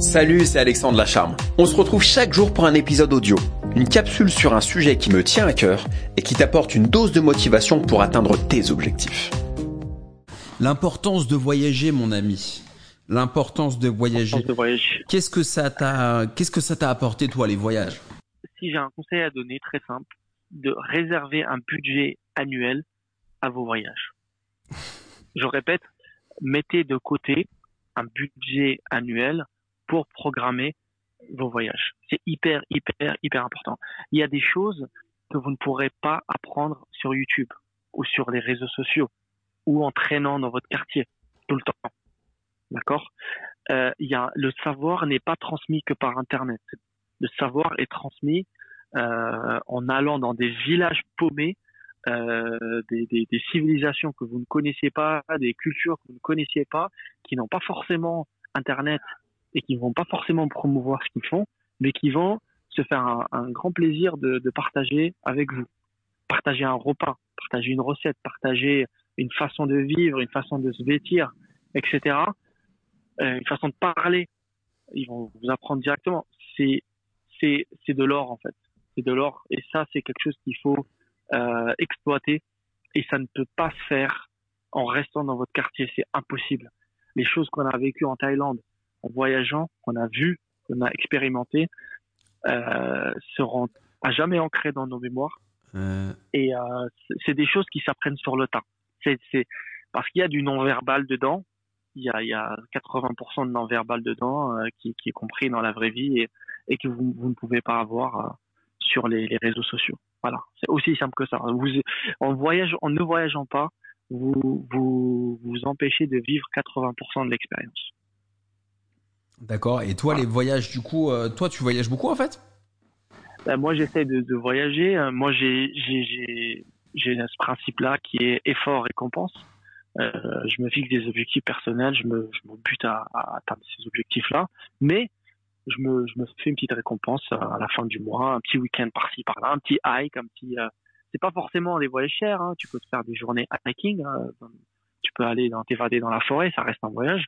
Salut, c'est Alexandre Lacharme. On se retrouve chaque jour pour un épisode audio. Une capsule sur un sujet qui me tient à cœur et qui t'apporte une dose de motivation pour atteindre tes objectifs. L'importance de voyager, mon ami. L'importance de voyager. de voyager. Qu'est-ce que ça t'a, qu'est-ce que ça t'a apporté, toi, les voyages? Si j'ai un conseil à donner très simple, de réserver un budget annuel à vos voyages. Je répète, mettez de côté un budget annuel pour programmer vos voyages. C'est hyper, hyper, hyper important. Il y a des choses que vous ne pourrez pas apprendre sur YouTube ou sur les réseaux sociaux ou en traînant dans votre quartier tout le temps. D'accord? Euh, le savoir n'est pas transmis que par Internet. Le savoir est transmis euh, en allant dans des villages paumés, euh, des, des, civilisations que vous ne connaissez pas, des cultures que vous ne connaissiez pas, qui n'ont pas forcément Internet et qui vont pas forcément promouvoir ce qu'ils font, mais qui vont se faire un, un grand plaisir de, de, partager avec vous. Partager un repas, partager une recette, partager une façon de vivre, une façon de se vêtir, etc. Euh, une façon de parler. Ils vont vous apprendre directement. C'est c'est c'est de l'or en fait. C'est de l'or et ça c'est quelque chose qu'il faut euh, exploiter et ça ne peut pas se faire en restant dans votre quartier. C'est impossible. Les choses qu'on a vécues en Thaïlande, en voyageant, qu'on a vu, qu'on a expérimenté, euh, seront à jamais ancrées dans nos mémoires. Euh... Et euh, c'est des choses qui s'apprennent sur le tas. C'est parce qu'il y a du non-verbal dedans. Il y a, il y a 80% de non-verbal dedans euh, qui, qui, est compris dans la vraie vie et, et que vous, vous, ne pouvez pas avoir sur les, les, réseaux sociaux. Voilà, c'est aussi simple que ça. Vous, en voyage, en ne voyageant pas, vous vous vous empêchez de vivre 80% de l'expérience. D'accord. Et toi, les voyages, du coup, euh, toi, tu voyages beaucoup en fait? Ben, Moi, j'essaie de, de, voyager. Moi, j'ai j'ai ce principe-là qui est effort récompense. Euh, je me fixe des objectifs personnels, je me, je me bute à, à atteindre ces objectifs-là, mais je me, je me fais une petite récompense à la fin du mois, un petit week-end par-ci par-là, un petit hike, un petit. Euh, c'est pas forcément des voyages chers. Hein. Tu peux te faire des journées hiking, hein. tu peux aller t'évader dans la forêt, ça reste un voyage.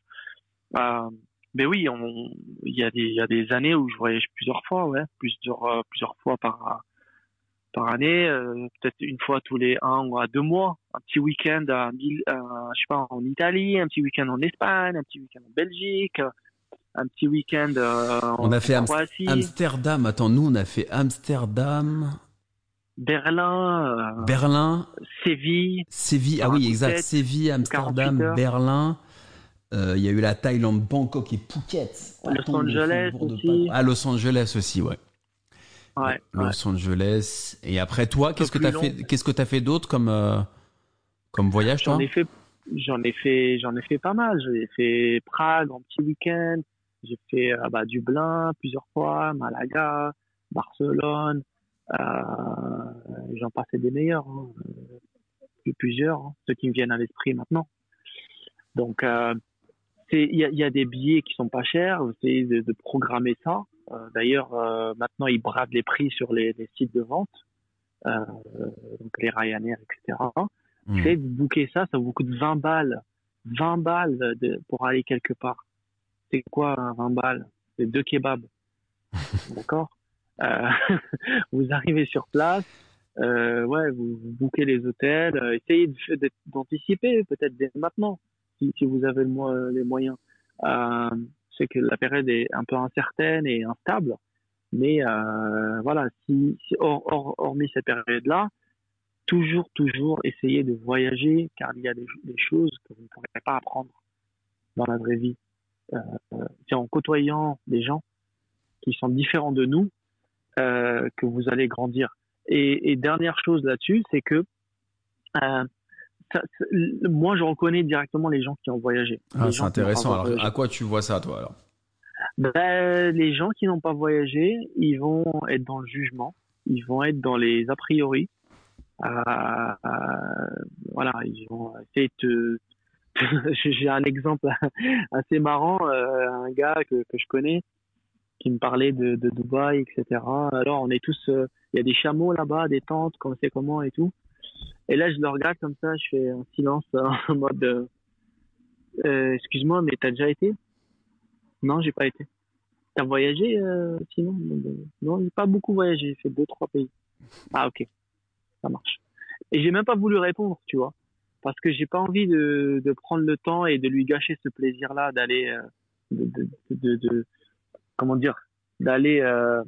Euh, mais oui, il y a des il y a des années où je voyage plusieurs fois, ouais, plusieurs euh, plusieurs fois par par année, euh, peut-être une fois tous les un ou à deux mois, un petit week-end à, à, je sais pas en Italie, un petit week-end en Espagne, un petit week-end en Belgique, un petit week-end euh, on a fait Amsterdam. Attends, nous on a fait Amsterdam, Berlin, euh, Berlin, Séville, Séville. Ah oui, exact. Séville, Amsterdam, Berlin. Euh, il y a eu la Thaïlande, Bangkok et Phuket. Los Angeles aussi. Ah, Los Angeles aussi, ouais. Ouais, Los ouais. Angeles. Et après toi, qu'est-ce que t'as fait Qu'est-ce que t'as fait d'autre comme euh, comme voyage J'en ai fait, j'en ai fait, j'en ai fait pas mal. J'ai fait Prague en petit week-end. J'ai fait euh, bah, Dublin plusieurs fois, Malaga, Barcelone. Euh, j'en passais des meilleurs, hein. plusieurs, hein, ceux qui me viennent à l'esprit maintenant. Donc il y a, y a, des billets qui sont pas chers. Vous essayez de, de programmer ça. Euh, D'ailleurs, euh, maintenant, ils bradent les prix sur les, les sites de vente, euh, donc les Ryanair, etc. Mmh. Essayez de booker ça, ça vous coûte 20 balles. 20 balles de, pour aller quelque part. C'est quoi hein, 20 balles? C'est deux kebabs. D'accord? Vous arrivez sur place, ouais, vous, vous bouquez les hôtels, essayez d'anticiper peut-être dès maintenant si, vous avez le, les moyens. Euh, c'est que la période est un peu incertaine et instable, mais euh, voilà, hormis cette période-là, toujours, toujours essayer de voyager, car il y a des, choses que vous ne pourrez pas apprendre dans la vraie vie. Euh, c'est en côtoyant des gens qui sont différents de nous euh, que vous allez grandir. Et, dernière chose là-dessus, c'est que euh, ça, moi, je reconnais directement les gens qui ont voyagé. Ah, c'est intéressant. Alors, voyagé. à quoi tu vois ça, toi, alors? Ben, Les gens qui n'ont pas voyagé, ils vont être dans le jugement, ils vont être dans les a priori. Euh, euh, voilà, ils vont essayer de J'ai un exemple assez marrant, euh, un gars que, que je connais qui me parlait de, de Dubaï, etc. Alors, on est tous, il y a des chameaux là-bas, des tentes, comme c'est comment et tout. Et là, je le regarde comme ça, je fais un silence en mode euh, euh, Excuse-moi, mais t'as déjà été? Non, j'ai pas été. T'as voyagé euh, sinon Non, j'ai pas beaucoup voyagé. J'ai fait deux trois pays. Ah ok, ça marche. Et j'ai même pas voulu répondre, tu vois, parce que j'ai pas envie de, de prendre le temps et de lui gâcher ce plaisir-là d'aller, euh, de, de, de, comment dire, d'aller euh,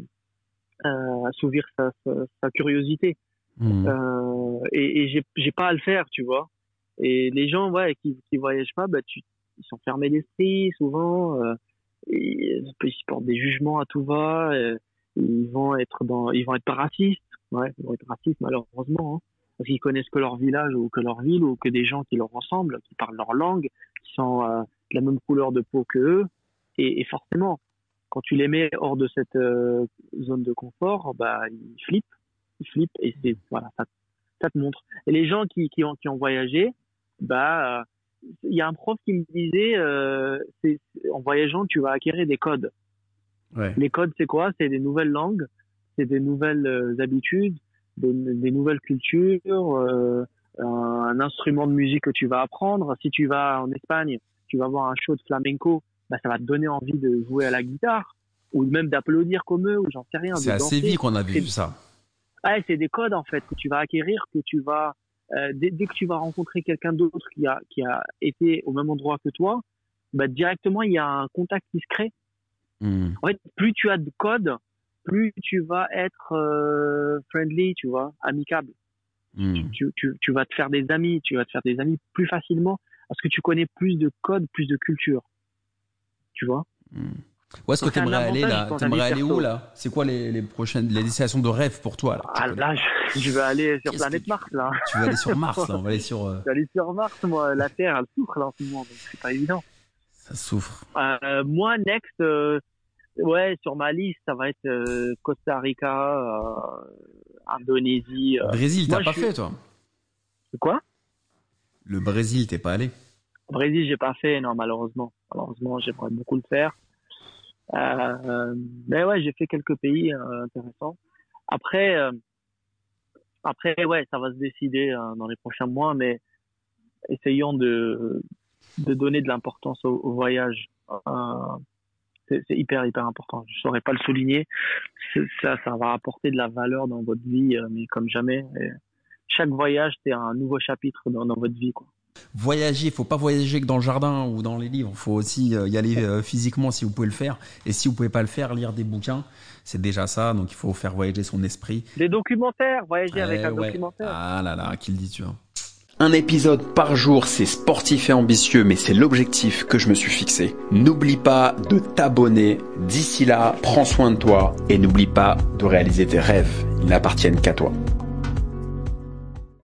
euh, assouvir sa, sa, curiosité. Mmh. Euh, et, et j'ai, pas à le faire, tu vois. Et les gens, ouais, qui, qui voyagent pas, bah, ils sont fermés d'esprit souvent. Euh, ils, portent des jugements à tout va. Euh, ils vont être dans, ils vont être racistes. Ouais, ils vont être racistes malheureusement. Hein, parce qu'ils connaissent que leur village ou que leur ville ou que des gens qui leur ressemblent, qui parlent leur langue, qui sont euh, de la même couleur de peau que eux. Et, forcément, quand tu les mets hors de cette euh, zone de confort, bah ils flippent, ils flippent et c'est voilà, ça, ça te montre. Et les gens qui, qui ont qui ont voyagé, bah il y a un prof qui me disait, euh, en voyageant, tu vas acquérir des codes. Ouais. Les codes, c'est quoi? C'est des nouvelles langues, c'est des nouvelles euh, habitudes, des, des, nouvelles cultures, euh, un, instrument de musique que tu vas apprendre. Si tu vas en Espagne, tu vas voir un show de flamenco, bah, ça va te donner envie de jouer à la guitare ou même d'applaudir comme eux ou j'en sais rien. C'est assez vite qu'on a vu ça. Ouais, c'est des codes en fait que tu vas acquérir, que tu vas euh, dès, dès, que tu vas rencontrer quelqu'un d'autre qui a, qui a été au même endroit que toi, bah, directement, il y a un contact qui se crée. Mmh. En fait, plus tu as de codes, plus tu vas être euh, friendly, tu vois, amicable. Mmh. Tu, tu, tu, vas te faire des amis, tu vas te faire des amis plus facilement parce que tu connais plus de codes, plus de culture. Tu vois? Mmh. Où est-ce que tu aimerais aller là T'aimerais aller où là C'est quoi les, les, prochaines les destinations de rêve pour toi là Ah là, je, je, vais aller sur planète Mars là. Tu veux aller sur Mars là On va aller sur. Euh... Je vais aller sur Mars, moi. La Terre, elle souffre là en ce moment, donc c'est pas évident. Ça souffre. Euh, moi, next, euh, ouais, sur ma liste, ça va être Costa Rica, Indonésie. Brésil, t'as pas fait toi Quoi? Le Brésil, t'es pas allé Brésil, j'ai pas fait, non, malheureusement. Malheureusement, j'aimerais beaucoup le faire. Euh, mais ouais, j'ai fait quelques pays euh, intéressants. Après, euh, après, ouais, ça va se décider dans les prochains mois, mais essayons de, de donner de l'importance au, au, voyage. c'est hyper, hyper important. Je saurais pas le souligner. Ça, ça va apporter de la valeur dans votre vie, mais comme jamais. Chaque voyage, c'est un nouveau chapitre dans, dans votre vie, quoi voyager, il faut pas voyager que dans le jardin ou dans les livres, il faut aussi y aller physiquement si vous pouvez le faire. Et si vous pouvez pas le faire, lire des bouquins, c'est déjà ça. Donc il faut faire voyager son esprit. Des documentaires, voyager avec un documentaire. Ah là là, qui le dit tu vois. Un épisode par jour, c'est sportif et ambitieux, mais c'est l'objectif que je me suis fixé. N'oublie pas de t'abonner. D'ici là, prends soin de toi et n'oublie pas de réaliser tes rêves. Ils n'appartiennent qu'à toi.